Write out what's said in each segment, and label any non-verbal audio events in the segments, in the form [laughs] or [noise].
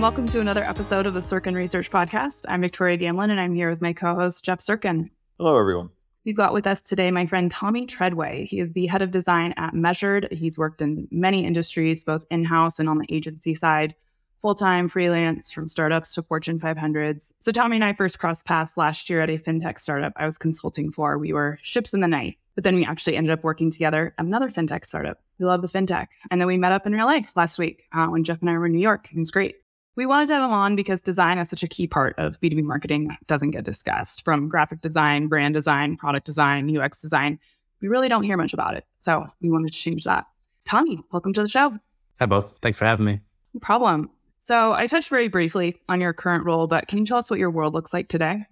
and welcome to another episode of the Sirkin Research Podcast. I'm Victoria Gamlin, and I'm here with my co host, Jeff Sirkin. Hello, everyone. We've got with us today my friend Tommy Treadway. He is the head of design at Measured. He's worked in many industries, both in house and on the agency side, full time, freelance, from startups to Fortune 500s. So, Tommy and I first crossed paths last year at a fintech startup I was consulting for. We were ships in the night, but then we actually ended up working together at another fintech startup. We love the fintech. And then we met up in real life last week uh, when Jeff and I were in New York. It was great. We wanted to have him on because design is such a key part of B2B marketing that doesn't get discussed from graphic design, brand design, product design, UX design. We really don't hear much about it. So we wanted to change that. Tommy, welcome to the show. Hi, both. Thanks for having me. No problem. So I touched very briefly on your current role, but can you tell us what your world looks like today?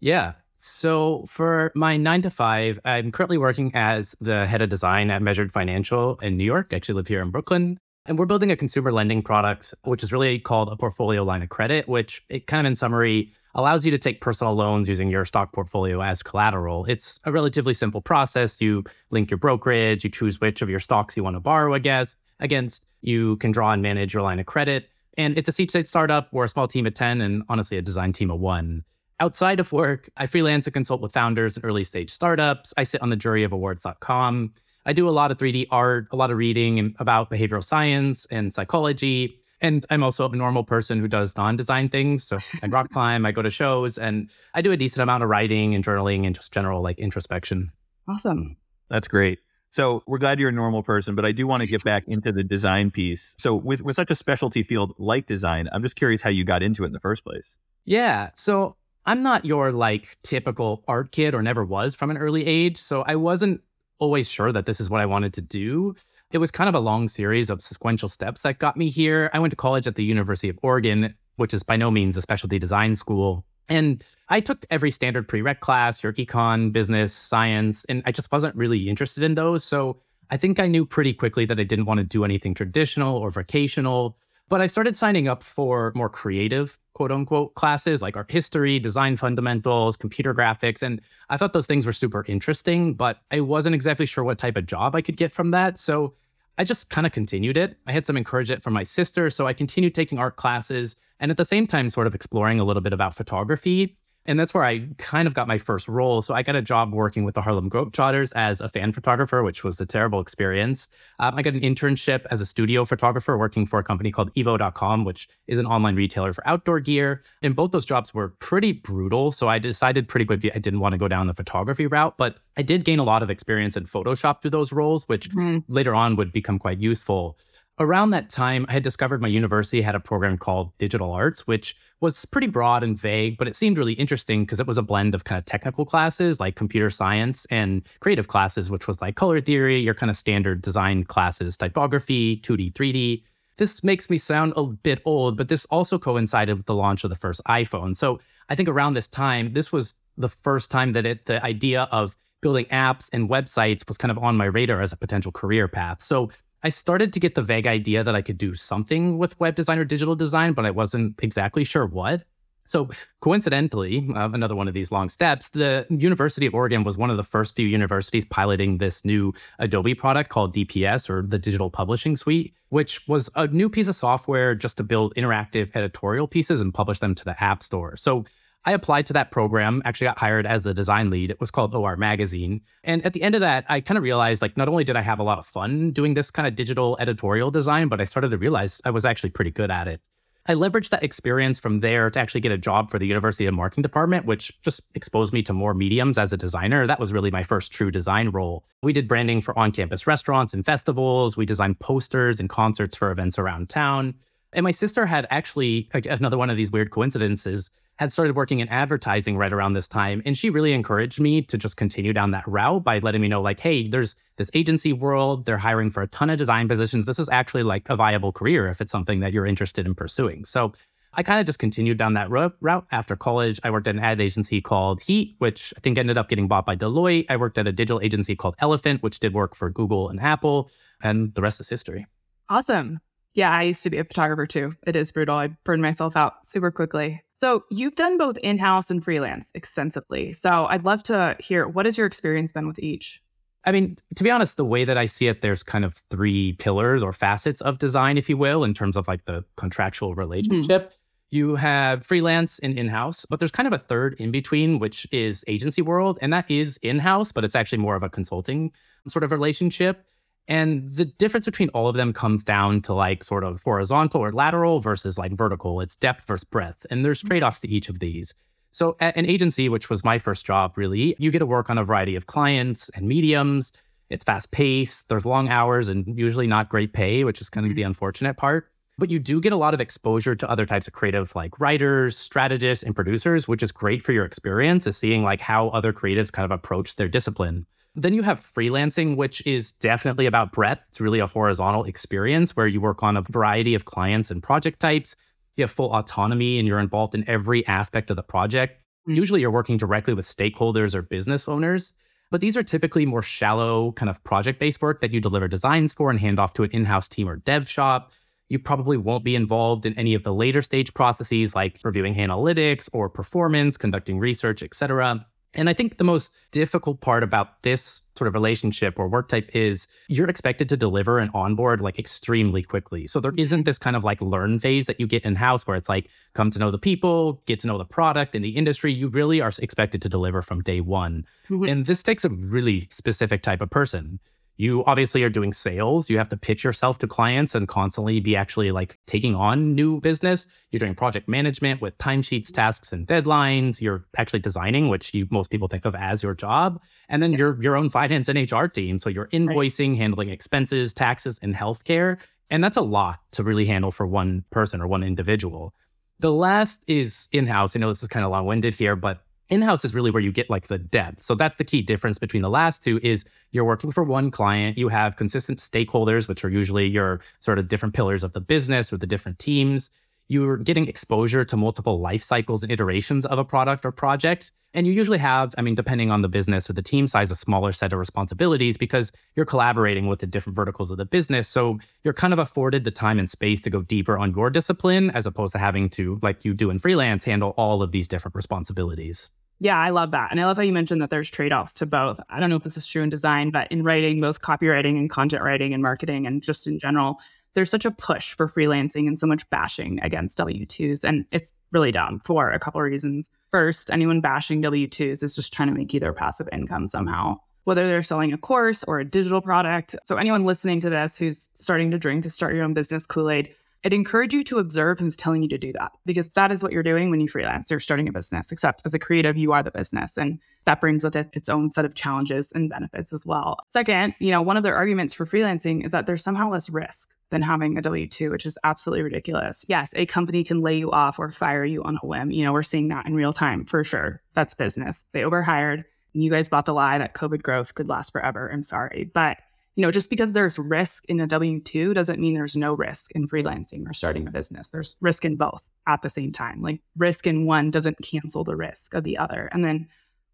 Yeah. So for my nine to five, I'm currently working as the head of design at Measured Financial in New York. I actually live here in Brooklyn. And we're building a consumer lending product, which is really called a portfolio line of credit, which it kind of in summary allows you to take personal loans using your stock portfolio as collateral. It's a relatively simple process. You link your brokerage, you choose which of your stocks you want to borrow against, against. You can draw and manage your line of credit. And it's a seed state startup. We're a small team of 10 and honestly a design team of one. Outside of work, I freelance and consult with founders and early stage startups. I sit on the jury of Awwwards.com. I do a lot of 3D art, a lot of reading about behavioral science and psychology. And I'm also a normal person who does non design things. So [laughs] I rock climb, I go to shows, and I do a decent amount of writing and journaling and just general like introspection. Awesome. That's great. So we're glad you're a normal person, but I do want to get back into the design piece. So with, with such a specialty field like design, I'm just curious how you got into it in the first place. Yeah. So I'm not your like typical art kid or never was from an early age. So I wasn't always sure that this is what I wanted to do. It was kind of a long series of sequential steps that got me here. I went to college at the University of Oregon, which is by no means a specialty design school. And I took every standard prereq class, your econ, business, science, and I just wasn't really interested in those. So I think I knew pretty quickly that I didn't want to do anything traditional or vocational. But I started signing up for more creative quote unquote classes like art history, design fundamentals, computer graphics. And I thought those things were super interesting, but I wasn't exactly sure what type of job I could get from that. So I just kind of continued it. I had some encouragement from my sister. So I continued taking art classes and at the same time, sort of exploring a little bit about photography. And that's where I kind of got my first role. So I got a job working with the Harlem Globetrotters as a fan photographer, which was a terrible experience. Um, I got an internship as a studio photographer working for a company called Evo.com, which is an online retailer for outdoor gear. And both those jobs were pretty brutal. So I decided pretty quickly I didn't want to go down the photography route, but I did gain a lot of experience in Photoshop through those roles, which mm-hmm. later on would become quite useful around that time, I had discovered my university had a program called Digital Arts, which was pretty broad and vague, but it seemed really interesting because it was a blend of kind of technical classes like computer science and creative classes, which was like color theory, your kind of standard design classes, typography, 2D, 3D. This makes me sound a bit old, but this also coincided with the launch of the first iPhone. So I think around this time, this was the first time that it, the idea of building apps and websites was kind of on my radar as a potential career path. So I started to get the vague idea that I could do something with web design or digital design, but I wasn't exactly sure what. So, coincidentally, uh, another one of these long steps, the University of Oregon was one of the first few universities piloting this new Adobe product called DPS or the Digital Publishing Suite, which was a new piece of software just to build interactive editorial pieces and publish them to the App Store. So, I applied to that program, actually got hired as the design lead. It was called OR Magazine. And at the end of that, I kind of realized like not only did I have a lot of fun doing this kind of digital editorial design, but I started to realize I was actually pretty good at it. I leveraged that experience from there to actually get a job for the University of Marketing Department, which just exposed me to more mediums as a designer. That was really my first true design role. We did branding for on campus restaurants and festivals. We designed posters and concerts for events around town. And my sister had actually, another one of these weird coincidences, had started working in advertising right around this time. And she really encouraged me to just continue down that route by letting me know, like, hey, there's this agency world. They're hiring for a ton of design positions. This is actually like a viable career if it's something that you're interested in pursuing. So I kind of just continued down that route after college. I worked at an ad agency called Heat, which I think ended up getting bought by Deloitte. I worked at a digital agency called Elephant, which did work for Google and Apple. And the rest is history. Awesome. Yeah, I used to be a photographer too. It is brutal. I burned myself out super quickly. So you've done both in-house and freelance extensively. So I'd love to hear what has your experience been with each? I mean, to be honest, the way that I see it, there's kind of three pillars or facets of design, if you will, in terms of like the contractual relationship. Mm-hmm. You have freelance and in house, but there's kind of a third in between, which is agency world. And that is in house, but it's actually more of a consulting sort of relationship. And the difference between all of them comes down to like sort of horizontal or lateral versus like vertical. It's depth versus breadth. And there's mm-hmm. trade offs to each of these. So at an agency, which was my first job, really, you get to work on a variety of clients and mediums. It's fast paced, there's long hours and usually not great pay, which is kind of the mm-hmm. unfortunate part. But you do get a lot of exposure to other types of creative like writers, strategists, and producers, which is great for your experience, is seeing like how other creatives kind of approach their discipline. Then you have freelancing, which is definitely about breadth. It's really a horizontal experience where you work on a variety of clients and project types you have full autonomy and you're involved in every aspect of the project. Usually you're working directly with stakeholders or business owners, but these are typically more shallow kind of project based work that you deliver designs for and hand off to an in house team or dev shop. You probably won't be involved in any of the later stage processes like reviewing analytics or performance, conducting research, etc. And I think the most difficult part about this sort of relationship or work type is you're expected to deliver and onboard like extremely quickly. So there isn't this kind of like learn phase that you get in house where it's like come to know the people, get to know the product and the industry. You really are expected to deliver from day one. Mm-hmm. And this takes a really specific type of person you obviously are doing sales. You have to pitch yourself to clients and constantly be actually like taking on new business. You're doing project management with timesheets, tasks, and deadlines. You're actually designing, which you most people think of as your job. And then yeah. your your own finance and HR team. So you're invoicing, right. handling expenses, taxes, and healthcare. And that's a lot to really handle for one person or one individual. The last is in-house. I know this is kind of long-winded here, but in-house is really where you get like the depth. So that's the key difference between the last two is you're working for one client you have consistent stakeholders which are usually your sort of different pillars of the business or the different teams you're getting exposure to multiple life cycles and iterations of a product or project. And you usually have, I mean, depending on the business or the team size, a smaller set of responsibilities because you're collaborating with the different verticals of the business. So you're kind of afforded the time and space to go deeper on your discipline as opposed to having to, like you do in freelance, handle all of these different responsibilities. Yeah, I love that. And I love how you mentioned that there's trade offs to both. I don't know if this is true in design, but in writing, both copywriting and content writing and marketing and just in general, there's such a push for freelancing and so much bashing against W 2s. And it's really dumb for a couple of reasons. First, anyone bashing W 2s is just trying to make you their passive income somehow, whether they're selling a course or a digital product. So, anyone listening to this who's starting to drink to start your own business Kool Aid, I'd encourage you to observe who's telling you to do that because that is what you're doing when you freelance. You're starting a business, except as a creative, you are the business. And that brings with it its own set of challenges and benefits as well. Second, you know, one of their arguments for freelancing is that there's somehow less risk than having a W 2, which is absolutely ridiculous. Yes, a company can lay you off or fire you on a whim. You know, we're seeing that in real time for sure. That's business. They overhired. And you guys bought the lie that COVID growth could last forever. I'm sorry. But, you know, just because there's risk in a W 2 doesn't mean there's no risk in freelancing or starting a business. There's risk in both at the same time. Like risk in one doesn't cancel the risk of the other. And then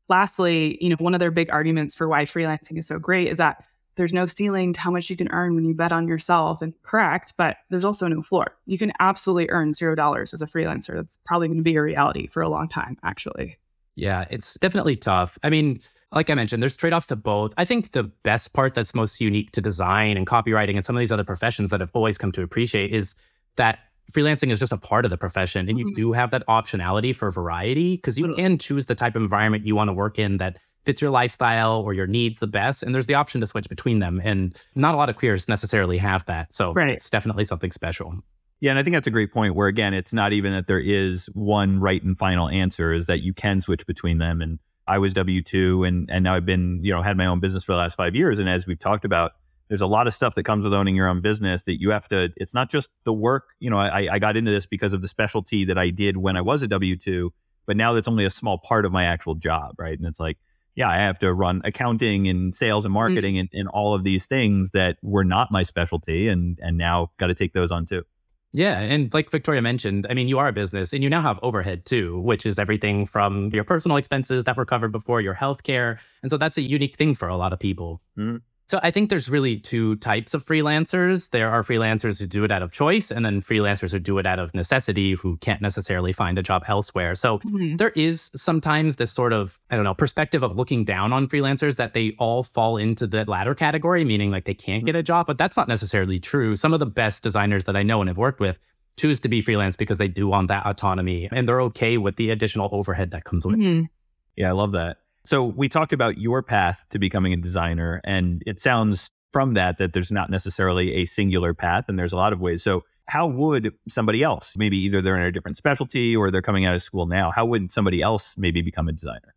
lastly, you know, one of their big arguments for why freelancing is so great is that there's no ceiling to how much you can earn when you bet on yourself and correct, but there's also no floor. You can absolutely earn zero dollars as a freelancer. That's probably going to be a reality for a long time, actually. Yeah, it's definitely tough. I mean, like I mentioned, there's trade offs to both. I think the best part that's most unique to design and copywriting and some of these other professions that I've always come to appreciate is that freelancing is just a part of the profession and you mm-hmm. do have that optionality for variety because you can choose the type of environment you want to work in that fits your lifestyle or your needs the best. And there's the option to switch between them. And not a lot of queers necessarily have that. So right. it's definitely something special. Yeah, and I think that's a great point where again, it's not even that there is one right and final answer, is that you can switch between them. And I was W two and and now I've been, you know, had my own business for the last five years. And as we've talked about, there's a lot of stuff that comes with owning your own business that you have to it's not just the work, you know, I, I got into this because of the specialty that I did when I was a W two, but now that's only a small part of my actual job, right? And it's like yeah, I have to run accounting and sales and mm. marketing mm. and, and all of these things that were not my specialty and and now got to take those on too. Yeah. And like Victoria mentioned, I mean, you are a business and you now have overhead too, which is everything from your personal expenses that were covered before, your healthcare. And so that's a unique thing for a lot of people. Mm. So I think there's really two types of freelancers. There are freelancers who do it out of choice, and then freelancers who do it out of necessity who can't necessarily find a job elsewhere. So mm-hmm. there is sometimes this sort of, I don't know, perspective of looking down on freelancers that they all fall into the latter category, meaning like they can't get a job, but that's not necessarily true. Some of the best designers that I know and have worked with choose to be freelance because they do want that autonomy and they're okay with the additional overhead that comes with mm-hmm. it. Yeah, I love that. So we talked about your path to becoming a designer, and it sounds from that that there's not necessarily a singular path, and there's a lot of ways. So how would somebody else, maybe either they're in a different specialty or they're coming out of school now, how would somebody else maybe become a designer?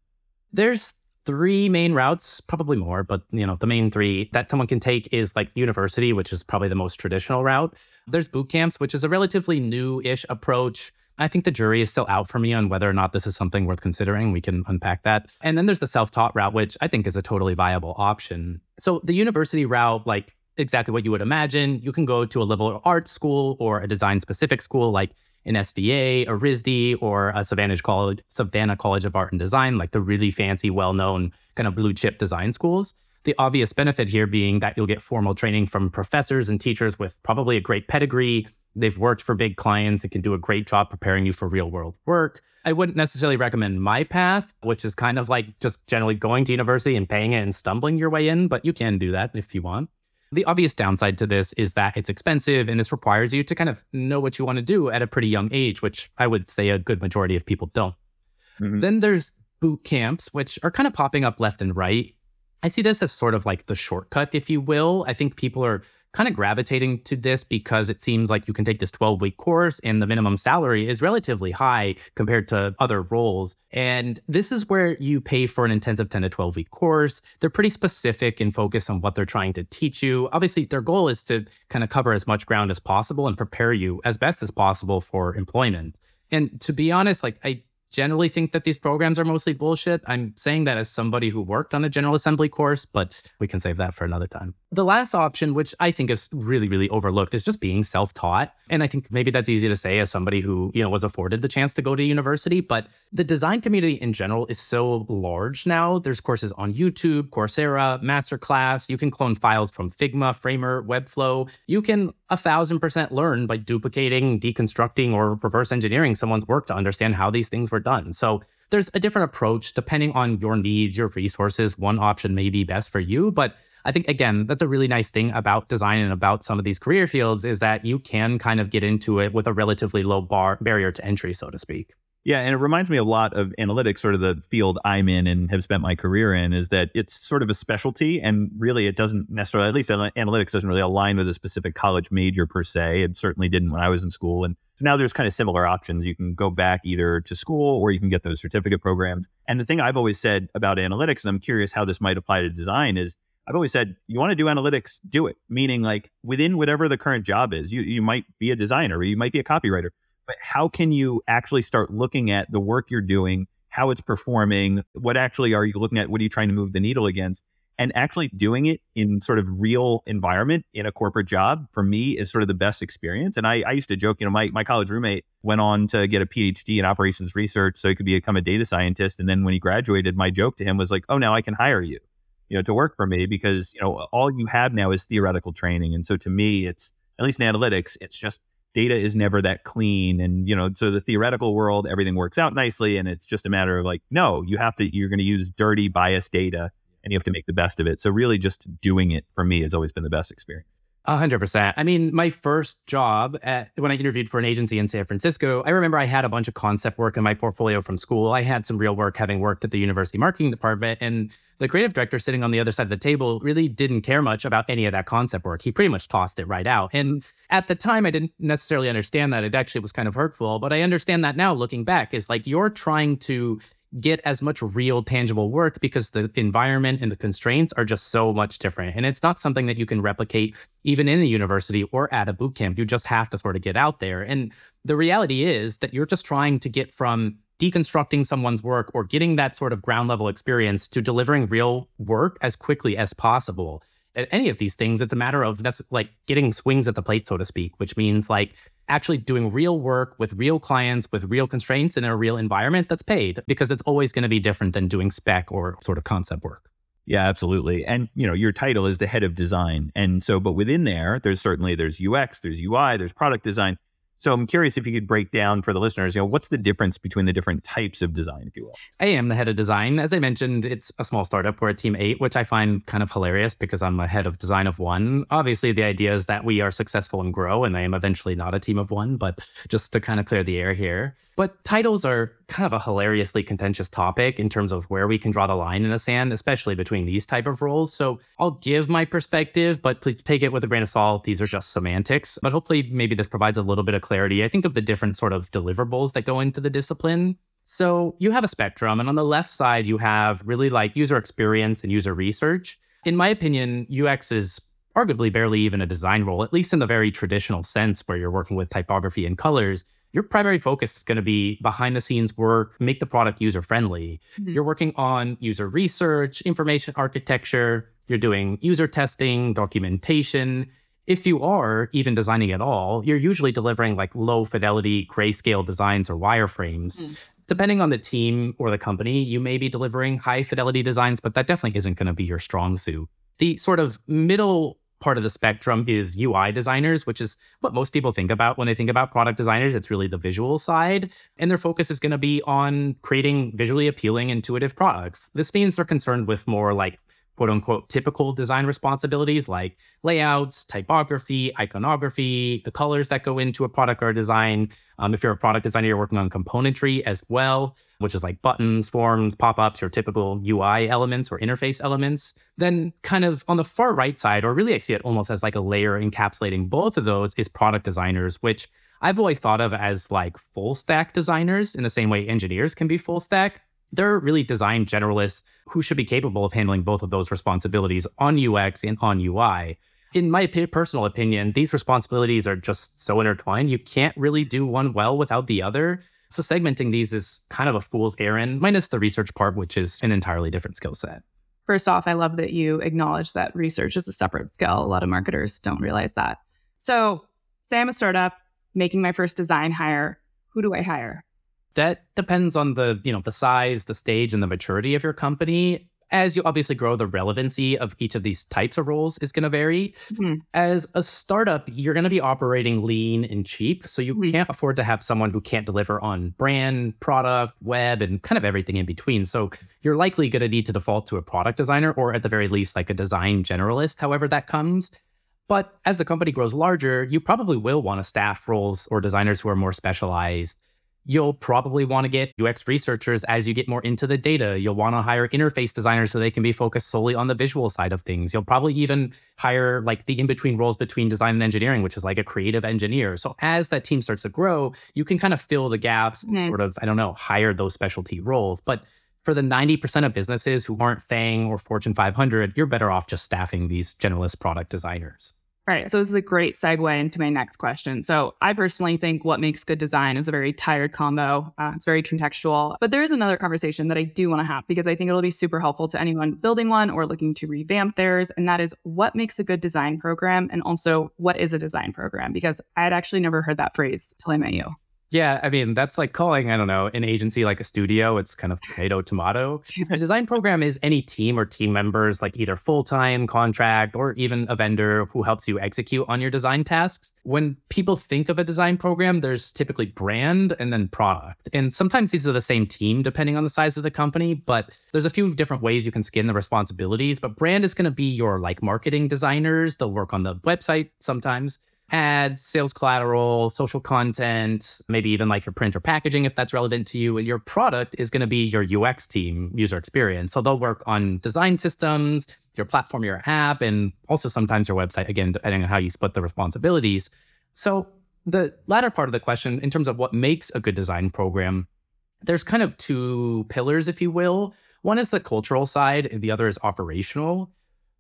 There's three main routes, probably more, but you know, the main three that someone can take is like university, which is probably the most traditional route. There's boot camps, which is a relatively new-ish approach. I think the jury is still out for me on whether or not this is something worth considering. We can unpack that. And then there's the self-taught route, which I think is a totally viable option. So the university route, like exactly what you would imagine, you can go to a liberal arts school or a design specific school like an SVA, a RISD, or a Savannah College, Savannah College of Art and Design, like the really fancy, well-known kind of blue chip design schools. The obvious benefit here being that you'll get formal training from professors and teachers with probably a great pedigree. They've worked for big clients and can do a great job preparing you for real world work. I wouldn't necessarily recommend my path, which is kind of like just generally going to university and paying it and stumbling your way in, but you can do that if you want. The obvious downside to this is that it's expensive and this requires you to kind of know what you want to do at a pretty young age, which I would say a good majority of people don't. Mm-hmm. Then there's boot camps, which are kind of popping up left and right. I see this as sort of like the shortcut, if you will. I think people are kind of gravitating to this because it seems like you can take this 12 week course and the minimum salary is relatively high compared to other roles. And this is where you pay for an intensive 10 to 12 week course. They're pretty specific and focused on what they're trying to teach you. Obviously, their goal is to kind of cover as much ground as possible and prepare you as best as possible for employment. And to be honest, like I generally think that these programs are mostly bullshit. I'm saying that as somebody who worked on a General Assembly course, but we can save that for another time. The last option, which I think is really, really overlooked, is just being self taught. And I think maybe that's easy to say as somebody who, you know, was afforded the chance to go to university. But the design community in general is so large now. There's courses on YouTube, Coursera, Masterclass. You can clone files from Figma, Framer, Webflow. You can a thousand percent learn by duplicating, deconstructing, or reverse engineering someone's work to understand how these things were done. So there's a different approach depending on your needs, your resources. One option may be best for you, but I think again, that's a really nice thing about design and about some of these career fields is that you can kind of get into it with a relatively low bar barrier to entry, so to speak. Yeah, and it reminds me a lot of analytics, sort of the field I'm in and have spent my career in, is that it's sort of a specialty. And really, it doesn't necessarily, at least analytics doesn't really align with a specific college major per se. It certainly didn't when I was in school. And so now there's kind of similar options. You can go back either to school or you can get those certificate programs. And the thing I've always said about analytics, and I'm curious how this might apply to design, is I've always said, you want to do analytics, do it. Meaning, like within whatever the current job is, you, you might be a designer, or you might be a copywriter, but how can you actually start looking at the work you're doing, how it's performing, what actually are you looking at, what are you trying to move the needle against? And actually doing it in sort of real environment in a corporate job for me is sort of the best experience. And I, I used to joke, you know, my, my college roommate went on to get a PhD in operations research so he could become a data scientist. And then when he graduated, my joke to him was like, oh, now I can hire you you know, to work for me because, you know, all you have now is theoretical training. And so to me, it's at least in analytics, it's just data is never that clean. And, you know, so the theoretical world, everything works out nicely. And it's just a matter of like, no, you have to, you're going to use dirty biased data and you have to make the best of it. So really just doing it for me has always been the best experience. A hundred percent. I mean, my first job at, when I interviewed for an agency in San Francisco, I remember I had a bunch of concept work in my portfolio from school. I had some real work having worked at the university marketing department, and the creative director sitting on the other side of the table really didn't care much about any of that concept work. He pretty much tossed it right out. And at the time, I didn't necessarily understand that. It actually was kind of hurtful, but I understand that now looking back is like you're trying to get as much real tangible work because the environment and the constraints are just so much different. And it's not something that you can replicate even in a university or at a boot camp. You just have to sort of get out there. And the reality is that you're just trying to get from deconstructing someone's work or getting that sort of ground level experience to delivering real work as quickly as possible at any of these things, it's a matter of that's like getting swings at the plate, so to speak, which means like actually doing real work with real clients with real constraints in a real environment that's paid because it's always going to be different than doing spec or sort of concept work. Yeah, absolutely. And you know, your title is the head of design. And so but within there, there's certainly there's UX, there's UI, there's product design. So I'm curious if you could break down for the listeners, you know, what's the difference between the different types of design, if you will? I am the head of design. As I mentioned, it's a small startup. We're a team eight, which I find kind of hilarious because I'm a head of design of one. Obviously, the idea is that we are successful and grow, and I am eventually not a team of one, but just to kind of clear the air here. But titles are kind of a hilariously contentious topic in terms of where we can draw the line in the sand, especially between these type of roles. So I'll give my perspective, but please take it with a grain of salt. These are just semantics. But hopefully maybe this provides a little bit of clarity. I think of the different sort of deliverables that go into the discipline. So you have a spectrum, and on the left side, you have really like user experience and user research. In my opinion, UX is arguably barely even a design role, at least in the very traditional sense where you're working with typography and colors your primary focus is going to be behind the scenes work, make the product user friendly. Mm-hmm. You're working on user research, information architecture, you're doing user testing, documentation. If you are even designing at all, you're usually delivering like low fidelity grayscale designs or wireframes. Mm. Depending on the team or the company, you may be delivering high fidelity designs, but that definitely isn't going to be your strong suit. The sort of middle part of the spectrum is UI designers, which is what most people think about when they think about product designers. It's really the visual side. And their focus is going to be on creating visually appealing, intuitive products. This means they're concerned with more like quote unquote typical design responsibilities like layouts, typography, iconography, the colors that go into a product or a design. Um, if you're a product designer, you're working on componentry as well, which is like buttons, forms, pop ups, or typical UI elements or interface elements. Then, kind of on the far right side, or really I see it almost as like a layer encapsulating both of those, is product designers, which I've always thought of as like full stack designers in the same way engineers can be full stack they're really design generalists who should be capable of handling both of those responsibilities on UX and on UI. In my personal opinion, these responsibilities are just so intertwined. You can't really do one well without the other. So segmenting these is kind of a fool's errand, minus the research part, which is an entirely different skill set. First off, I love that you acknowledge that research is a separate skill. A lot of marketers don't realize that. So, say I'm a startup making my first design hire. Who do I hire? That depends on the you know the size the stage and the maturity of your company. As you obviously grow the relevancy of each of these types of roles is going to vary. Mm-hmm. as a startup you're going to be operating lean and cheap so you mm-hmm. can't afford to have someone who can't deliver on brand product web and kind of everything in between. So you're likely going to need to default to a product designer or at the very least like a design generalist however that comes. But as the company grows larger you probably will want to staff roles or designers who are more specialized You'll probably want to get UX researchers as you get more into the data. You'll want to hire interface designers so they can be focused solely on the visual side of things. You'll probably even hire like the in between roles between design and engineering, which is like a creative engineer. So as that team starts to grow, you can kind of fill the gaps, mm-hmm. sort of, I don't know, hire those specialty roles. But for the 90% of businesses who aren't FANG or Fortune 500, you're better off just staffing these generalist product designers. Right. So this is a great segue into my next question. So I personally think what makes good design is a very tired combo. Uh, it's very contextual. But there is another conversation that I do want to have because I think it'll be super helpful to anyone building one or looking to revamp theirs. And that is what makes a good design program and also what is a design program? Because I had actually never heard that phrase till I met you. Yeah, I mean, that's like calling, I don't know, an agency like a studio. It's kind of tomato, tomato. [laughs] a design program is any team or team members, like either full time, contract, or even a vendor who helps you execute on your design tasks. When people think of a design program, there's typically brand and then product. And sometimes these are the same team, depending on the size of the company, but there's a few different ways you can skin the responsibilities. But brand is going to be your like marketing designers, they'll work on the website sometimes ads, sales collateral, social content, maybe even like your print or packaging if that's relevant to you. And your product is going to be your UX team, user experience. So they'll work on design systems, your platform, your app, and also sometimes your website, again, depending on how you split the responsibilities. So the latter part of the question, in terms of what makes a good design program, there's kind of two pillars, if you will. One is the cultural side, and the other is operational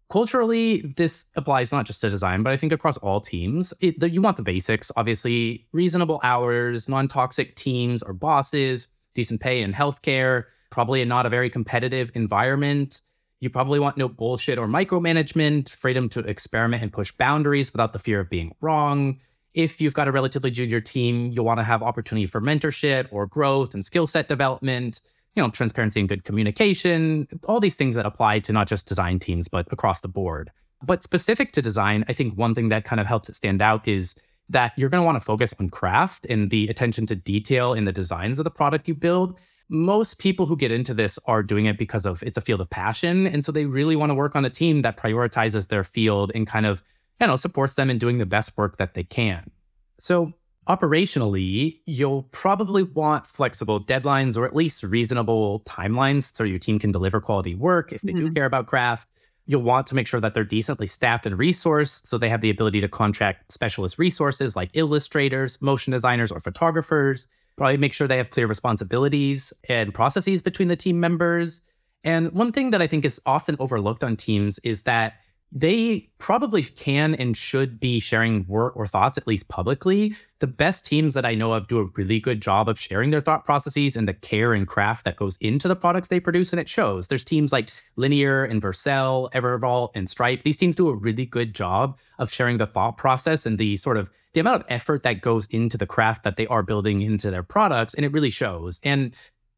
culturally this applies not just to design but i think across all teams. It, the, you want the basics obviously. Reasonable hours non-toxic teams or bosses decent pay and healthcare probably not a very competitive environment. You probably want no bullshit or micromanagement freedom to experiment and push boundaries without the fear of being wrong. If you've got a relatively junior team you'll want to have opportunity for mentorship or growth and skill set development you know, transparency and good communication, all these things that apply to not just design teams, but across the board. But specific to design, I think one thing that kind of helps it stand out is that you're going to want to focus on craft and the attention to detail in the designs of the product you build. Most people who get into this are doing it because of it's a field of passion. And so they really want to work on a team that prioritizes their field and kind of, you know, supports them in doing the best work that they can. So operationally, you'll probably want flexible deadlines or at least reasonable timelines so your team can deliver quality work if they mm-hmm. do care about craft. You'll want to make sure that they're decently staffed and resourced so they have the ability to contract specialist resources like illustrators, motion designers, or photographers. Probably make sure they have clear responsibilities and processes between the team members. And one thing that I think is often overlooked on teams is that they probably can and should be sharing work or thoughts at least publicly. The best teams that I know of do a really good job of sharing their thought processes and the care and craft that goes into the products they produce, and it shows. There's teams like Linear and Vercel, Evervault, and Stripe. These teams do a really good job of sharing the thought process and the sort of the amount of effort that goes into the craft that they are building into their products, and it really shows. And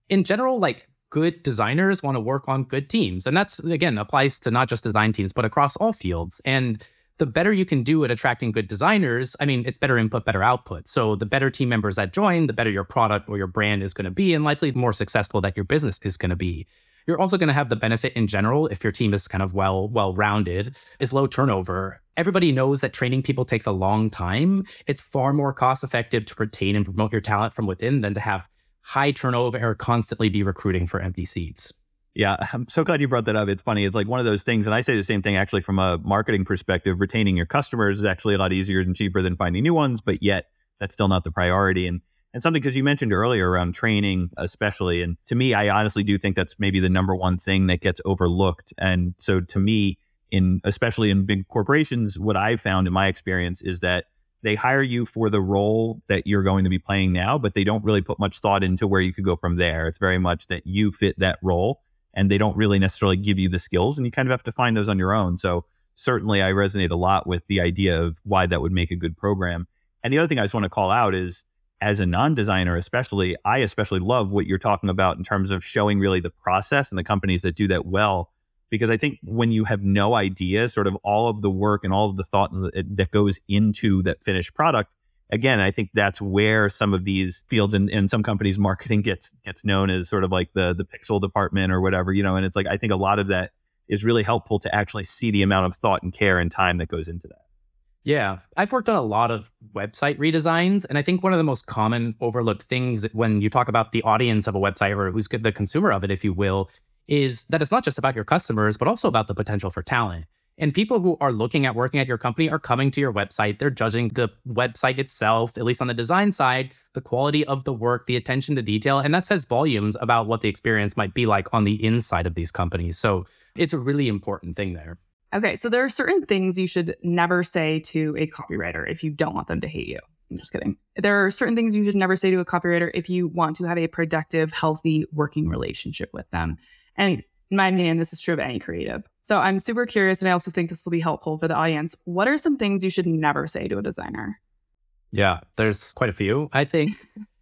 in general, like good designers want to work on good teams. And that's, again, applies to not just design teams, but across all fields. And the better you can do at attracting good designers, I mean, it's better input, better output. So the better team members that join, the better your product or your brand is going to be, and likely the more successful that your business is going to be. You're also going to have the benefit in general, if your team is kind of well well rounded, is low turnover. Everybody knows that training people takes a long time. It's far more cost effective to retain and promote your talent from within than to have high turnover constantly be recruiting for empty seats. Yeah, [laughs] I'm so glad you brought that up. It's funny. It's like one of those things, and I say the same thing actually from a marketing perspective. Retaining your customers is actually a lot easier and cheaper than finding new ones, but yet that's still not the priority. And and something because you mentioned earlier around training, especially, and to me, I honestly do think that's maybe the number one thing that gets overlooked. And so to me, in especially in big corporations, what I've found in my experience is that they hire you for the role that you're going to be playing now, but they don't really put much thought into where you could go from there. It's very much that you fit that role and they don't really necessarily give you the skills and you kind of have to find those on your own. So certainly I resonate a lot with the idea of why that would make a good program. And the other thing I just want to call out is as a non-designer especially, I especially love what you're talking about in terms of showing really the process and the companies that do that well because I think when you have no idea sort of all of the work and all of the thought that goes into that finished product, again, I think that's where some of these fields and some companies marketing gets gets known as sort of like the the pixel department or whatever, you know, and it's like I think a lot of that is really helpful to actually see the amount of thought and care and time that goes into that. Yeah, I've worked on a lot of website redesigns, and I think one of the most common overlooked things when you talk about the audience of a website or who's the consumer of it, if you will, is that it's not just about your customers, but also about the potential for talent. And people who are looking at working at your company are coming to your website. They're judging the website itself, at least on the design side, the quality of the work, the attention to detail. And that says volumes about what the experience might be like on the inside of these companies. So it's a really important thing there. Okay. So there are certain things you should never say to a copywriter if you don't want them to hate you. I'm just kidding. There are certain things you should never say to a copywriter if you want to have a productive, healthy working relationship with them. And in my opinion, this is true of any creative. So I'm super curious, and I also think this will be helpful for the audience. What are some things you should never say to a designer? Yeah, there's quite a few. I think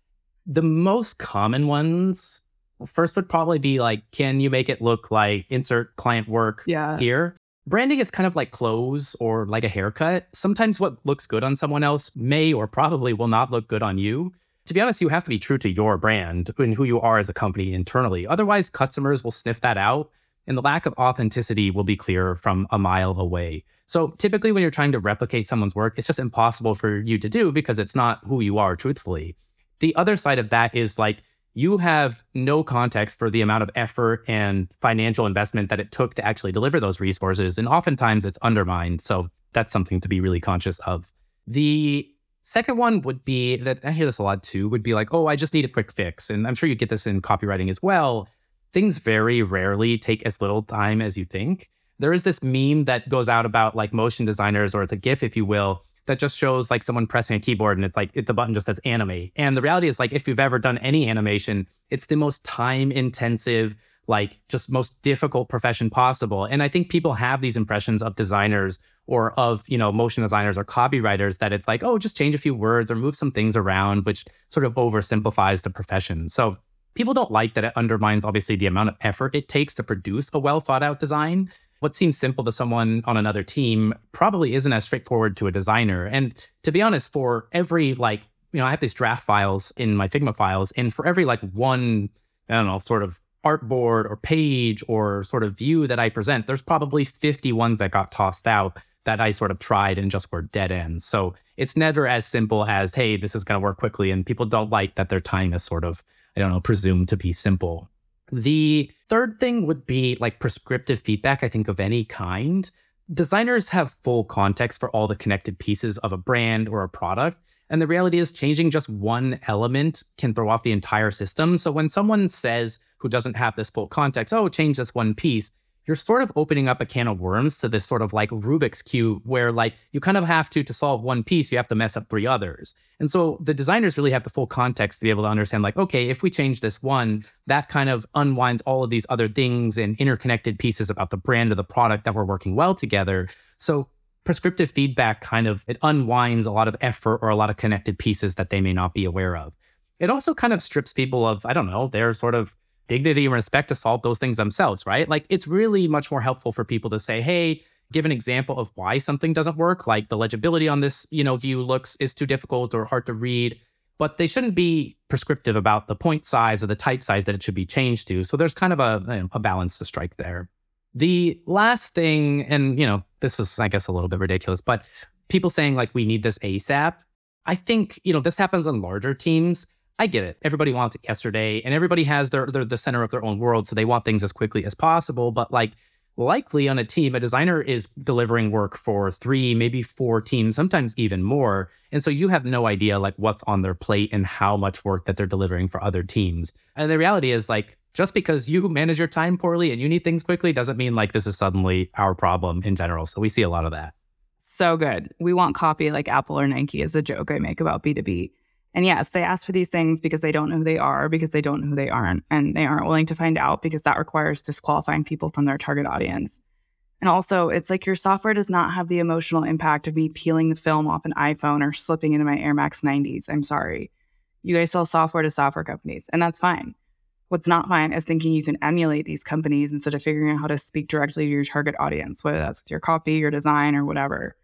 [laughs] the most common ones first would probably be like, can you make it look like insert client work yeah. here? Branding is kind of like clothes or like a haircut. Sometimes what looks good on someone else may or probably will not look good on you to be honest, you have to be true to your brand and who you are as a company internally. Otherwise, customers will sniff that out and the lack of authenticity will be clear from a mile away. So typically, when you're trying to replicate someone's work, it's just impossible for you to do because it's not who you are truthfully. The other side of that is like you have no context for the amount of effort and financial investment that it took to actually deliver those resources. And oftentimes it's undermined. So that's something to be really conscious of. The Second one would be that I hear this a lot too, would be like, oh, I just need a quick fix. And I'm sure you get this in copywriting as well. Things very rarely take as little time as you think. There is this meme that goes out about like motion designers, or it's a GIF, if you will, that just shows like someone pressing a keyboard and it's like it, the button just says animate. And the reality is like if you've ever done any animation, it's the most time intensive, like just most difficult profession possible. And I think people have these impressions of designers or of, you know, motion designers or copywriters that it's like, oh, just change a few words or move some things around, which sort of oversimplifies the profession. So people don't like that it undermines obviously the amount of effort it takes to produce a well thought out design. What seems simple to someone on another team probably isn't as straightforward to a designer. And to be honest, for every like, you know, I have these draft files in my Figma files, and for every like one, I don't know, sort of artboard or page or sort of view that I present, there's probably 50 ones that got tossed out that I sort of tried and just were dead ends. So it's never as simple as, hey, this is going to work quickly. And people don't like that their time is sort of, I don't know, presumed to be simple. The third thing would be like prescriptive feedback, I think, of any kind. Designers have full context for all the connected pieces of a brand or a product. And the reality is, changing just one element can throw off the entire system. So when someone says, who doesn't have this full context, oh, change this one piece, you're sort of opening up a can of worms to this sort of like Rubik's cube where like you kind of have to to solve one piece, you have to mess up three others. And so the designers really have the full context to be able to understand like, okay, if we change this one, that kind of unwinds all of these other things and interconnected pieces about the brand of the product that we're working well together. So prescriptive feedback kind of it unwinds a lot of effort or a lot of connected pieces that they may not be aware of. It also kind of strips people of, I don't know, their sort of dignity and respect to solve those things themselves, right? Like it's really much more helpful for people to say, hey, give an example of why something doesn't work, like the legibility on this, you know, view looks is too difficult or hard to read. But they shouldn't be prescriptive about the point size or the type size that it should be changed to. So there's kind of a, you know, a balance to strike there. The last thing, and you know, this was, I guess, a little bit ridiculous, but people saying like we need this ASAP. I think, you know, this happens on larger teams I get it. Everybody wants it yesterday, and everybody has their they're the center of their own world, so they want things as quickly as possible. But like likely on a team, a designer is delivering work for three, maybe four teams, sometimes even more. And so you have no idea like what's on their plate and how much work that they're delivering for other teams. And the reality is like just because you manage your time poorly and you need things quickly doesn't mean like this is suddenly our problem in general. So we see a lot of that. So good. We want copy like Apple or Nike is the joke I make about B2B. And yes, they ask for these things because they don't know who they are, because they don't know who they aren't, and they aren't willing to find out because that requires disqualifying people from their target audience. And also, it's like your software does not have the emotional impact of me peeling the film off an iPhone or slipping into my Air Max 90s. I'm sorry. You guys sell software to software companies, and that's fine. What's not fine is thinking you can emulate these companies instead of figuring out how to speak directly to your target audience, whether that's with your copy, your design, or whatever.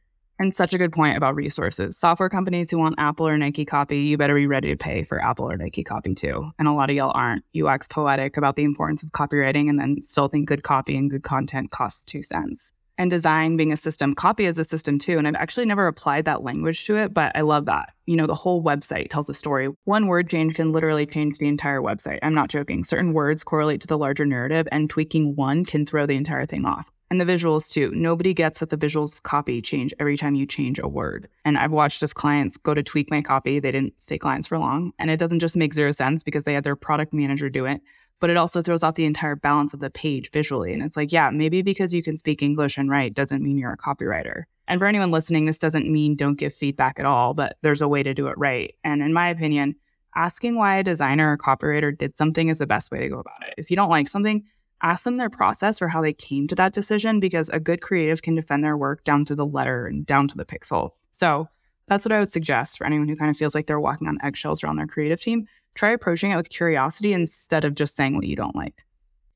And such a good point about resources. Software companies who want Apple or Nike copy, you better be ready to pay for Apple or Nike copy too. And a lot of y'all aren't. You wax poetic about the importance of copywriting and then still think good copy and good content costs two cents. And design being a system, copy is a system too. And I've actually never applied that language to it, but I love that. You know, the whole website tells a story. One word change can literally change the entire website. I'm not joking. Certain words correlate to the larger narrative, and tweaking one can throw the entire thing off and the visuals too. Nobody gets that the visuals of copy change every time you change a word. And I've watched as clients go to tweak my copy. They didn't stay clients for long. And it doesn't just make zero sense because they had their product manager do it, but it also throws off the entire balance of the page visually. And it's like, yeah, maybe because you can speak English and write doesn't mean you're a copywriter. And for anyone listening, this doesn't mean don't give feedback at all, but there's a way to do it right. And in my opinion, asking why a designer or copywriter did something is the best way to go about it. If you don't like something, ask them their process or how they came to that decision because a good creative can defend their work down to the letter and down to the pixel. So that's what I would suggest for anyone who kind of feels like they're walking on eggshells around their creative team. Try approaching it with curiosity instead of just saying what you don't like.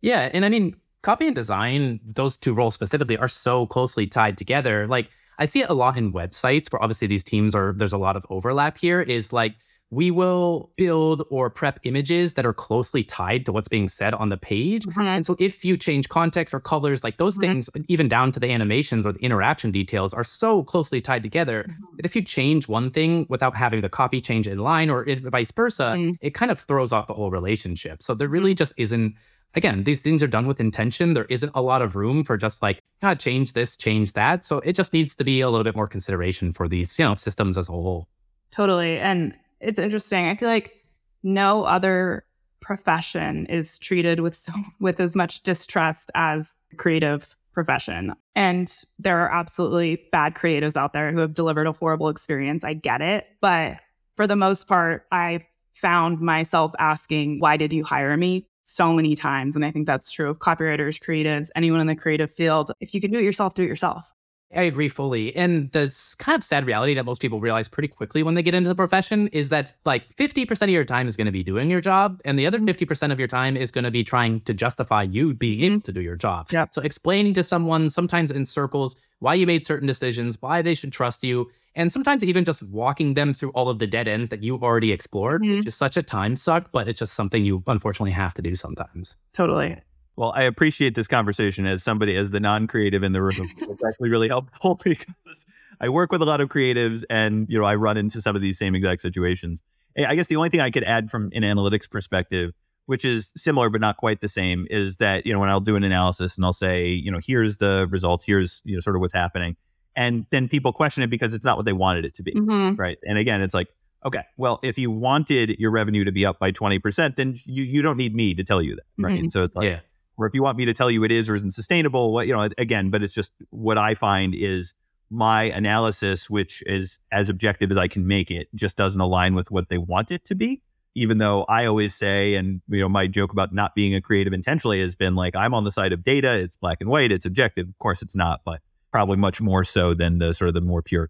Yeah. And I mean, copy and design, those two roles specifically, are so closely tied together. Like, I see it a lot in websites where obviously these teams are, there's a lot of overlap here, is like, we will build or prep images that are closely tied to what's being said on the page. Mm-hmm. And so if you change context or colors, like those mm-hmm. things, even down to the animations or the interaction details, are so closely tied together mm-hmm. that if you change one thing without having the copy change in line or it, vice versa, mm-hmm. it kind of throws off the whole relationship. So there really mm-hmm. just isn't. Again, these things are done with intention. There isn't a lot of room for just like, God, change this, change that. So it just needs to be a little bit more consideration for these, you know, systems as a whole. Totally. And it's interesting. I feel like no other profession is treated with so [laughs] with as much distrust as creative profession. And there are absolutely bad creatives out there who have delivered a horrible experience. I get it, but for the most part, I found myself asking, "Why did you hire me?" so many times, and I think that's true of copywriters, creatives, anyone in the creative field. If you can do it yourself, do it yourself. I agree fully. And this kind of sad reality that most people realize pretty quickly when they get into the profession is that like 50% of your time is going to be doing your job, and the other mm-hmm. 50% of your time is going to be trying to justify you being able to do your job. Yep. So explaining to someone, sometimes in circles, why you made certain decisions, why they should trust you, and sometimes even just walking them through all of the dead ends that you've already explored, mm-hmm. which is such a time suck, but it's just something you unfortunately have to do sometimes. Totally. Well, I appreciate this conversation as somebody, as the non creative in the room. [laughs] It's actually really helpful [laughs] because I work with a lot of creatives and, you know, I run into some of these same exact situations. I guess the only thing I could add from an analytics perspective, which is similar but not quite the same, is that, you know, when I'll do an analysis and I'll say, you know, here's the results, here's, you know, sort of what's happening. And then people question it because it's not what they wanted it to be. Mhm. Right. And again, it's like, okay, well, if you wanted your revenue to be up by 20%, then you, you don't need me to tell you that. Right. Mhm. And so it's like, yeah. Or if you want me to tell you it is or isn't sustainable, what you know, again, but it's just what I find is my analysis, which is as objective as I can make it, just doesn't align with what they want it to be. Even though I always say, and you know, my joke about not being a creative intentionally has been like, I'm on the side of data. It's black and white. It's objective. Of course, it's not, but probably much more so than the sort of the more pure.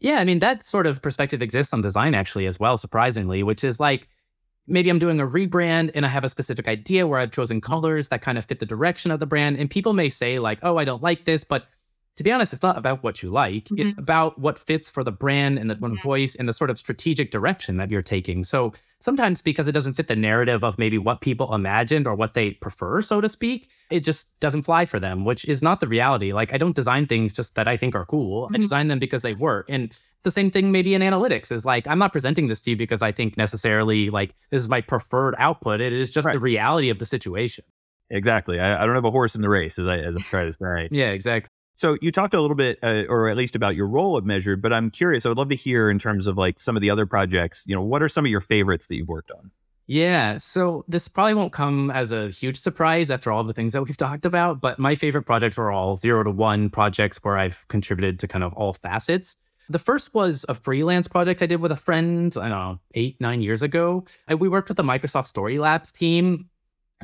Yeah, I mean, that sort of perspective exists on design actually as well, surprisingly, which is like maybe I'm doing a rebrand and I have a specific idea where I've chosen colors that kind of fit the direction of the brand. And people may say, like, oh, I don't like this. But to be honest, it's not about what you like. It's about what fits for the brand and the Mhm. voice and the sort of strategic direction that you're taking. So sometimes because it doesn't fit the narrative of maybe what people imagined or what they prefer, so to speak, it just doesn't fly for them, which is not the reality. Like I don't design things just that I think are cool. I Mhm. design them because they work. And the same thing maybe in analytics is like I'm not presenting this to you because I think necessarily like this is my preferred output. It is just Right. the reality of the situation. Exactly. I, I don't have a horse in the race, as I as I try to say. [laughs] Yeah, exactly. So you talked a little bit, uh, or at least about your role at Measured, but I'm curious. I would love to hear in terms of like some of the other projects. You know, what are some of your favorites that you've worked on? Yeah, so this probably won't come as a huge surprise after all the things that we've [laughs] talked about, but my favorite projects were all zero to one projects where I've contributed to kind of all facets. The first was a freelance project I did with a friend, I don't know, eight, nine years ago. We worked with the Microsoft Story Labs team.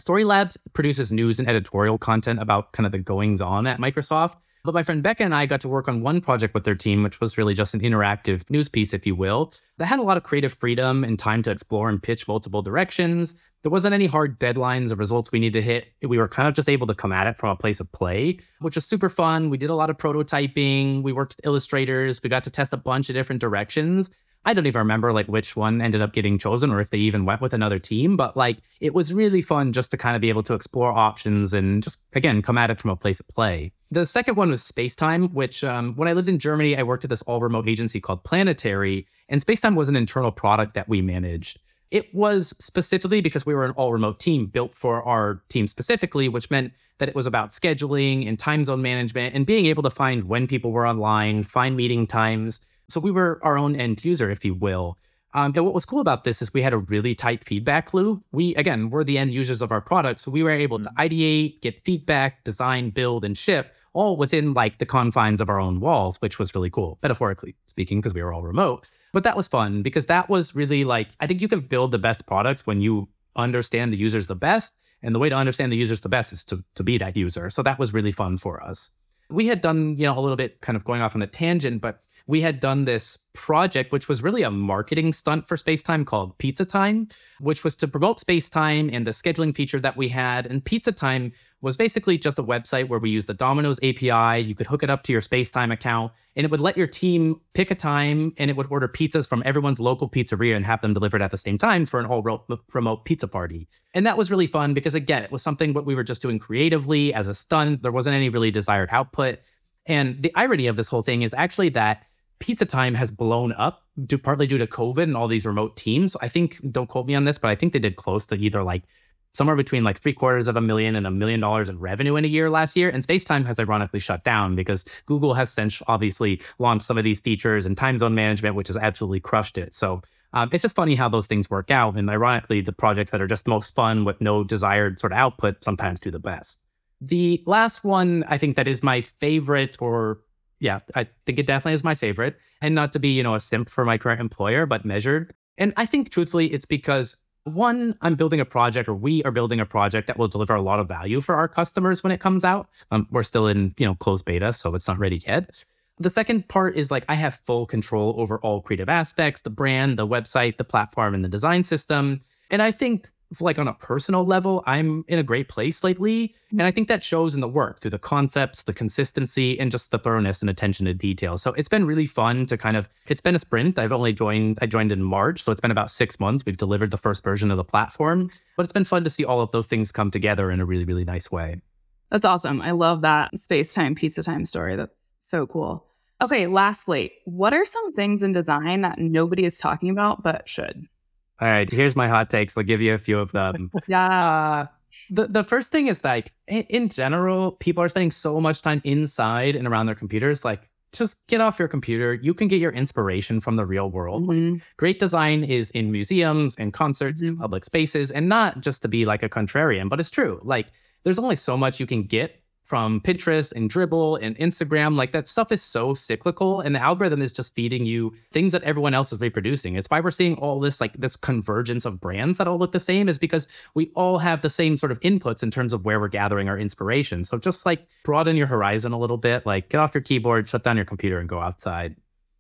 Story Labs produces news and editorial content about kind of the goings on at Microsoft. But my friend Becca and I got to work on one project with their team, which was really just an interactive news piece, if you will, that had a lot of creative freedom and time to explore and pitch multiple directions. There wasn't any hard deadlines or results we needed to hit. We were kind of just able to come at it from a place of play, which was super fun. We did a lot of prototyping. We worked with illustrators. We got to test a bunch of different directions. I don't even remember like which one ended up getting chosen or if they even went with another team, but like it was really fun just to kind of be able to explore options and just again come at it from a place of play. The second one was Spacetime, which um, when I lived in Germany, I worked at this all remote agency called Planetary, and Spacetime was an internal product that we managed. It was specifically because we were an all remote team built for our team specifically, which meant that it was about scheduling and time zone management and being able to find when people were online, find meeting times. So we were our own end user, if you will. Um, and what was cool about this is we had a really tight feedback loop. We, again, we're the end users of our product. So we were able to ideate, get feedback, design, build, and ship all within like the confines of our own walls, which was really cool, metaphorically speaking, because we were all remote. But that was fun because that was really like, I think you can build the best products when you understand the users the best. And the way to understand the users the best is to, to be that user. So that was really fun for us. We had done, you know, a little bit kind of going off on a tangent, but we had done this project, which was really a marketing stunt for Spacetime called Pizza Time, which was to promote Spacetime and the scheduling feature that we had. And Pizza Time was basically just a website where we used the Domino's API. You could hook it up to your Spacetime account, and it would let your team pick a time and it would order pizzas from everyone's local pizzeria and have them delivered at the same time for an ro- remote pizza party. And that was really fun because, again, it was something what we were just doing creatively as a stunt. There wasn't any really desired output. And the irony of this whole thing is actually that Pizza Time has blown up due, partly due to COVID and all these remote teams. I think, don't quote me on this, but I think they did close to either like somewhere between like three quarters of a million and a million dollars in revenue in a year last year. And Spacetime has ironically shut down because Google has since obviously launched some of these features and time zone management, which has absolutely crushed it. So um, it's just funny how those things work out. And ironically, the projects that are just the most fun with no desired sort of output sometimes do the best. The last one, I think that is my favorite, or yeah, I think it definitely is my favorite. And not to be, you know, a simp for my current employer, but measured. And I think truthfully, it's because one, I'm building a project, or we are building a project that will deliver a lot of value for our customers when it comes out. Um, we're still in, you know, closed beta, so it's not ready yet. The second part is like I have full control over all creative aspects the brand, the website, the platform, and the design system. And I think like on a personal level, I'm in a great place lately. Mm. And I think that shows in the work through the concepts, the consistency, and just the thoroughness and attention to detail. So it's been really fun to kind of, it's been a sprint. I've only joined, I joined in March. So it's been about six months. We've delivered the first version of the platform, but it's been fun to see all of those things come together in a really, really nice way. That's awesome. I love that space time, pizza time story. That's so cool. Okay, lastly, what are some things in design that nobody is talking about but should? All right, here's my hot takes. I'll give you a few of them. [laughs] yeah. The the first thing is like in, in general, people are spending so much time inside and around their computers. Like, just get off your computer. You can get your inspiration from the real world. Mm-hmm. Great design is in museums and concerts and public spaces, and not just to be like a contrarian, but it's true. Like, there's only so much you can get from Pinterest and Dribbble and Instagram. Like that stuff is so cyclical, and the algorithm is just feeding you things that everyone else is reproducing. It's why we're seeing all this like this convergence of brands that all look the same, is because we all have the same sort of inputs in terms of where we're gathering our inspiration. So just like broaden your horizon a little bit, like get off your keyboard, shut down your computer, and go outside.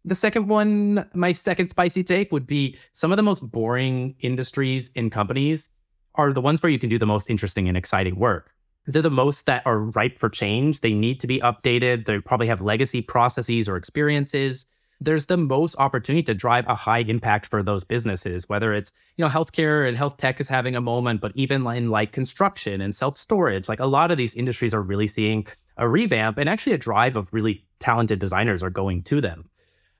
The second one, my second spicy take would be some of the most boring industries and companies are the ones where you can do the most interesting and exciting work they're the most that are ripe for change. They need to be updated. They probably have legacy processes or experiences. There's the most opportunity to drive a high impact for those businesses, whether it's, you know, healthcare and health tech is having a moment, but even in like construction and self-storage, like a lot of these industries are really seeing a revamp and actually a drive of really talented designers are going to them.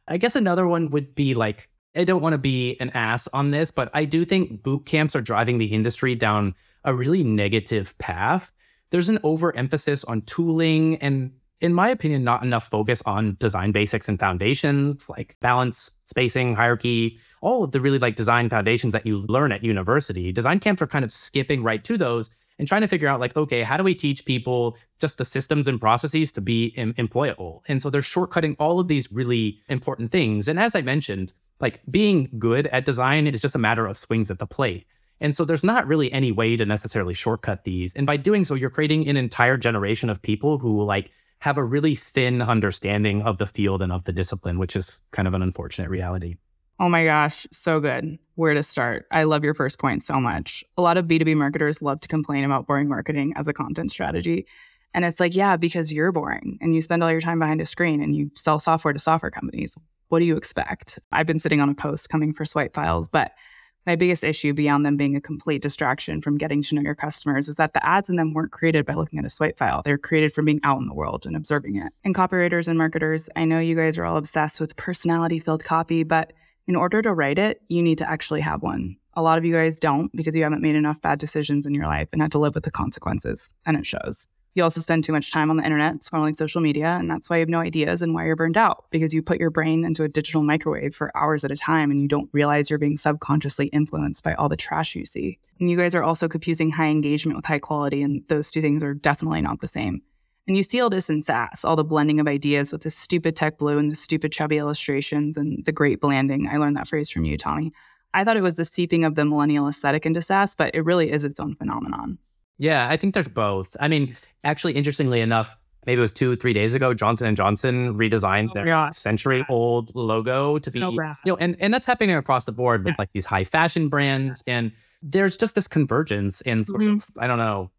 I guess another one would be like, I don't want to be an ass on this, but I do think boot camps are driving the industry down a really negative path there's an overemphasis on tooling and in my opinion not enough focus on design basics and foundations like balance spacing hierarchy all of the really like design foundations that you learn at university. Design camps are kind of skipping right to those and trying to figure out like okay how do we teach people just the systems and processes to be em- employable? And so they're shortcutting all of these really important things. And as i mentioned like being good at design is just a matter of swings at the plate and so there's not really any way to necessarily shortcut these. And by doing so, you're creating an entire generation of people who like have a really thin understanding of the field and of the discipline, which is kind of an unfortunate reality. Oh my gosh, so good. Where to start? I love your first point so much. A lot of B2B marketers love to complain about boring marketing as a content strategy. And it's like, yeah, because you're boring and you spend all your time behind a screen and you sell software to software companies. What do you expect? I've been sitting on a post coming for swipe files, but my biggest issue beyond them being a complete distraction from getting to know your customers is that the ads in them weren't created by looking at a swipe file. They're created from being out in the world and observing it. And copywriters and marketers, I know you guys are all obsessed with personality filled copy, but in order to write it, you need to actually have one. A lot of you guys don't because you haven't made enough bad decisions in your life and had to live with the consequences, and it shows. You also spend too much time on the internet scrolling social media, and that's why you have no ideas and why you're burned out because you put your brain into a digital microwave for hours at a time and you don't realize you're being subconsciously influenced by all the trash you see. And you guys are also confusing high engagement with high quality, and those two things are definitely not the same. And you see all this in SaaS, all the blending of ideas with the stupid tech blue and the stupid chubby illustrations and the great blanding. I learned that phrase from you, Tommy. I thought it was the seeping of the millennial aesthetic into SaaS, but it really is its own phenomenon. Yeah, I think there's both. I mean, actually, interestingly enough, maybe it was two, three days ago, Johnson and Johnson redesigned oh, their century-old logo to be, you know, and and that's happening across the board with yes. like these high fashion brands, yes. and there's just this convergence and sort mm-hmm. of, I don't know,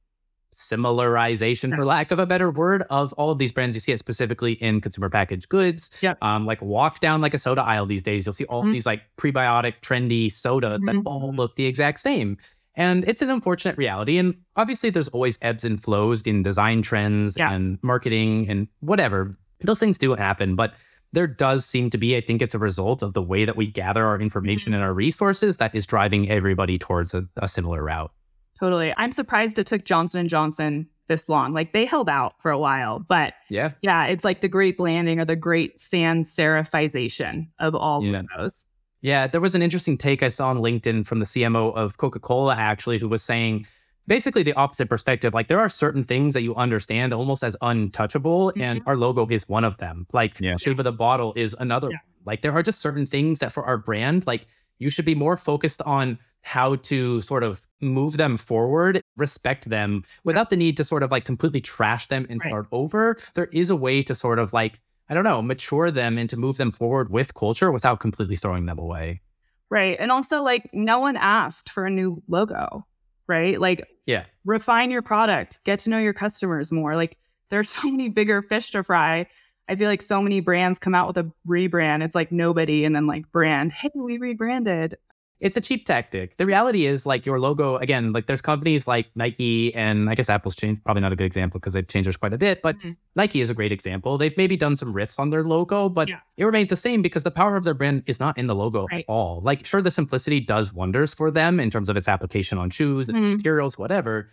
similarization, for lack of a better word, of all of these brands. You see it specifically in consumer packaged goods. Yeah. Um, like walk down like a soda aisle these days, you'll see all mm-hmm. these like prebiotic, trendy sodas mm-hmm. that all look the exact same. And it's an unfortunate reality. And obviously, there's always ebbs and flows in design trends yeah. and marketing and whatever. Those things do happen. But there does seem to be, I think it's a result of the way that we gather our information mm-hmm. and our resources that is driving everybody towards a, a similar route. Totally. I'm surprised it took Johnson and Johnson this long. Like they held out for a while, but yeah, yeah, it's like the great blanding or the great sans serifization of all yeah. of those. Yeah, there was an interesting take I saw on LinkedIn from the CMO of Coca Cola, actually, who was saying basically the opposite perspective. Like, there are certain things that you understand almost as untouchable, mm-hmm. and our logo is one of them. Like, yeah. shape of the bottle is another. Yeah. Like, there are just certain things that for our brand, like, you should be more focused on how to sort of move them forward, respect them without the need to sort of like completely trash them and right. start over. There is a way to sort of like I don't know, mature them and to move them forward with culture without completely throwing them away. Right. And also, like, no one asked for a new logo, right? Like, yeah, refine your product, get to know your customers more. Like, there's so many bigger fish to fry. I feel like so many brands come out with a rebrand. It's like nobody, and then like brand, hey, we rebranded it's a cheap tactic. The reality is like your logo, again, like there's companies like Nike and I guess Apple's changed, probably not a good example because they've changed theirs quite a bit, but mm-hmm. Nike is a great example. They've maybe done some riffs on their logo, but yeah. it remains the same because the power of their brand is not in the logo right. at all. Like, sure, the simplicity does wonders for them in terms of its application on shoes and mm-hmm. materials, whatever.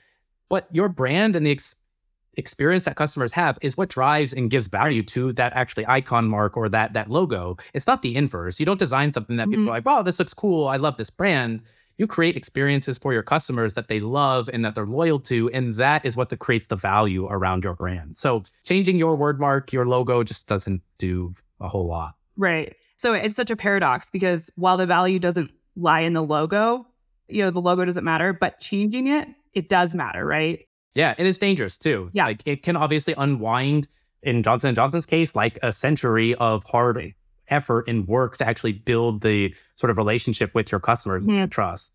But your brand and the ex- experience that customers have is what drives and gives value to that actually icon mark or that that logo. It's not the inverse. You don't design something that mm-hmm. people are like, wow, this looks cool. I love this brand. You create experiences for your customers that they love and that they're loyal to. And that is what the, creates the value around your brand. So changing your word mark, your logo just doesn't do a whole lot. Right. So it's such a paradox because while the value doesn't lie in the logo, you know, the logo doesn't matter, but changing it, it does matter, right? Yeah, and it's dangerous too. Yeah, like it can obviously unwind in Johnson and Johnson's case, like a century of hard effort and work to actually build the sort of relationship with your customers mm-hmm. and trust.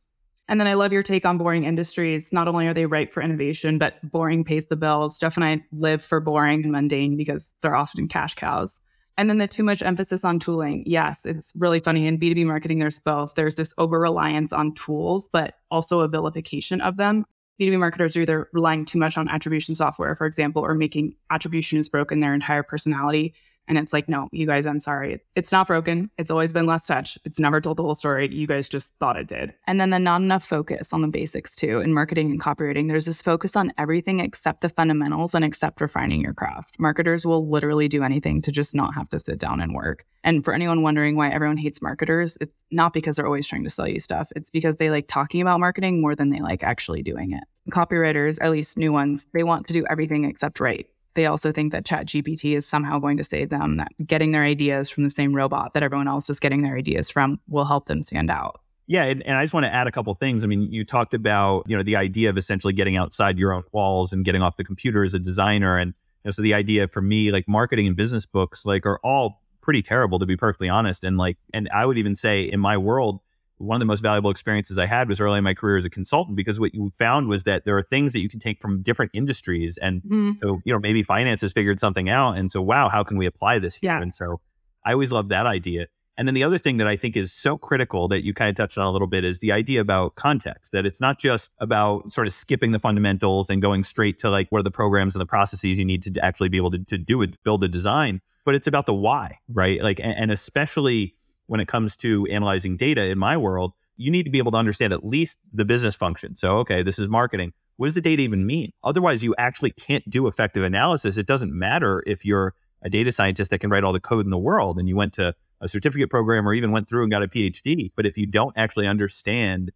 And then I love your take on boring industries. Not only are they ripe for innovation, but boring pays the bills. Jeff and I live for boring and mundane because they're often cash cows. And then the too much emphasis on tooling. Yes, it's really funny. In B2B marketing, there's both. There's this over reliance on tools, but also a vilification of them. B2B marketers are either relying too much on attribution software, for example, or making attribution is broken their entire personality. And it's like, no, you guys, I'm sorry. It's not broken. It's always been less touch. It's never told the whole story. You guys just thought it did. And then the not enough focus on the basics too in marketing and copywriting. There's this focus on everything except the fundamentals and except refining your craft. Marketers will literally do anything to just not have to sit down and work. And for anyone wondering why everyone hates marketers, it's not because they're always trying to sell you stuff. It's because they like talking about marketing more than they like actually doing it. Copywriters, at least new ones, they want to do everything except write they also think that ChatGPT is somehow going to save them, that getting their ideas from the same robot that everyone else is getting their ideas from will help them stand out. Yeah, and, and I just want to add a couple things. I mean, you talked about you know the idea of essentially getting outside your own walls and getting off the computer as a designer, and you know, so the idea for me, like marketing and business books, like are all pretty terrible to be perfectly honest. And like, and I would even say in my world, one of the most valuable experiences I had was early in my career as a consultant because what you found was that there are things that you can take from different industries. And mm-hmm. so, you know, maybe finance has figured something out. And so, wow, how can we apply this here? Yes. And so I always love that idea. And then the other thing that I think is so critical that you kind of touched on a little bit is the idea about context, that it's not just about sort of skipping the fundamentals and going straight to like what are the programs and the processes you need to actually be able to, to do it, build a design, but it's about the why, right? Like, and, and especially when it comes to analyzing data in my world, you need to be able to understand at least the business function. So, okay, this is marketing. What does the data even mean? Otherwise, you actually can't do effective analysis. It doesn't matter if you're a data scientist that can write all the code in the world and you went to a certificate program or even went through and got a PhD. But if you don't actually understand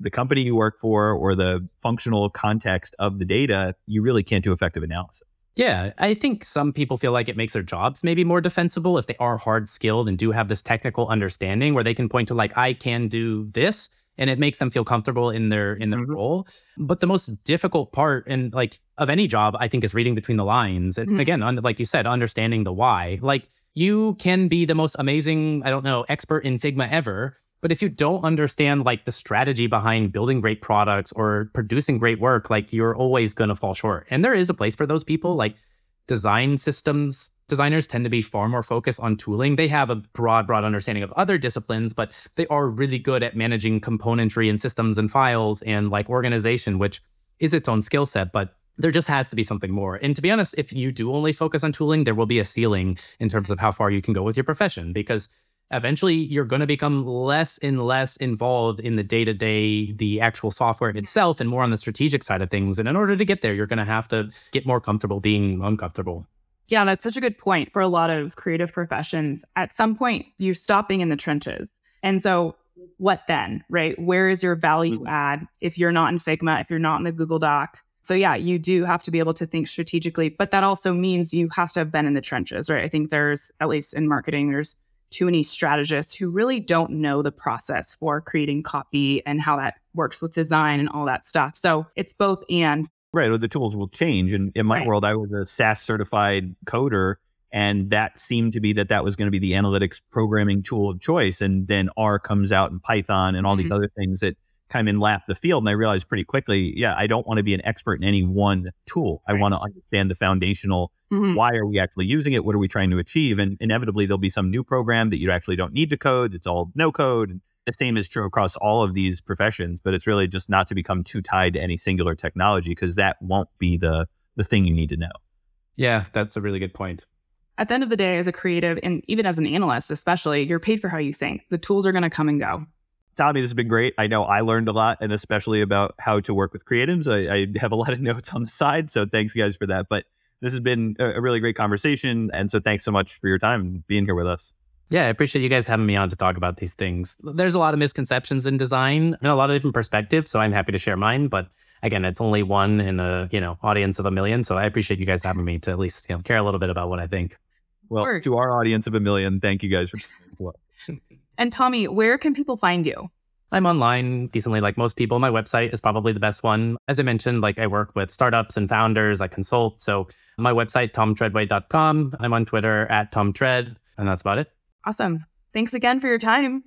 the company you work for or the functional context of the data, you really can't do effective analysis. Yeah, I think some people feel like it makes their jobs maybe more defensible if they are hard skilled and do have this technical understanding where they can point to like I can do this and it makes them feel comfortable in their in their mm-hmm. role. But the most difficult part and like of any job I think is reading between the lines. And mm-hmm. again, un- like you said, understanding the why. Like you can be the most amazing, I don't know, expert in Figma ever, but if you don't understand like the strategy behind building great products or producing great work, like you're always going to fall short. And there is a place for those people. Mm-hmm. Like design systems designers tend to be far more focused on tooling. They have a broad, broad understanding of other disciplines, but they are really good at managing componentry and systems and files and like organization, which is its own skill set. But there just has to be something more. And to be honest, if you do only focus on tooling, there will be a ceiling in terms of how far you can go with your profession because eventually you're going to become less and less involved in the day to day, the actual software itself, and more on the strategic side of things. And in order to get there, you're going to have to get more comfortable being uncomfortable. Yeah, that's such a good point for a lot of creative professions. At some point, you're stopping in the trenches. And so, what then, right? Where is your value mm-hmm. add if you're not in Figma, if you're not in the Google Doc? So, yeah, you do have to be able to think strategically, but that also means you have to have been in the trenches, right? I think there's, at least in marketing, there's too many strategists who really don't know the process for creating copy and how that works with design and all that stuff. So it's both and. Right. Well, the tools will change. And in my right. world, I was a SAS certified coder. And that seemed to be that that was going to be the analytics programming tool of choice. And then R comes out and Python and all mm-hmm. these other things that kind of in lap the field. And I realized pretty quickly, yeah, I don't want to be an expert in any one tool. I want to understand the foundational mm-hmm. why are we actually using it? What are we trying to achieve? And inevitably there'll be some new program that you actually don't need to code. It's all no code. The same is true across all of these professions, but it's really just not to become too tied to any singular technology because that won't be the the thing you need to know. Yeah, that's a really good point. At the end of the day, as a creative and even as an analyst, especially, you're paid for how you think. The tools are going to come and go. Tommy, this has been great. I know I learned a lot, and especially about how to work with creatives. I, I have a lot of [laughs] notes on the side, so thanks, guys, for that. But this has been a, really great conversation, and so thanks so much for your time being here with us. Yeah, I appreciate you guys having me on to talk about these things. There's a lot of misconceptions in design and a lot of different perspectives, so I'm happy to share mine. But again, it's only one in a you know audience of a million, so I appreciate you guys having me to at least you know care a little bit about what I think. Well, to our audience of a million, thank you guys for. And Tommy, where can people find you? I'm online decently like most people. My website is probably the best one. As I mentioned, like I work with startups and founders, I consult. So my website, tomtreadway.com. I'm on Twitter at tomtread, and that's about it. Awesome. Thanks again for your time.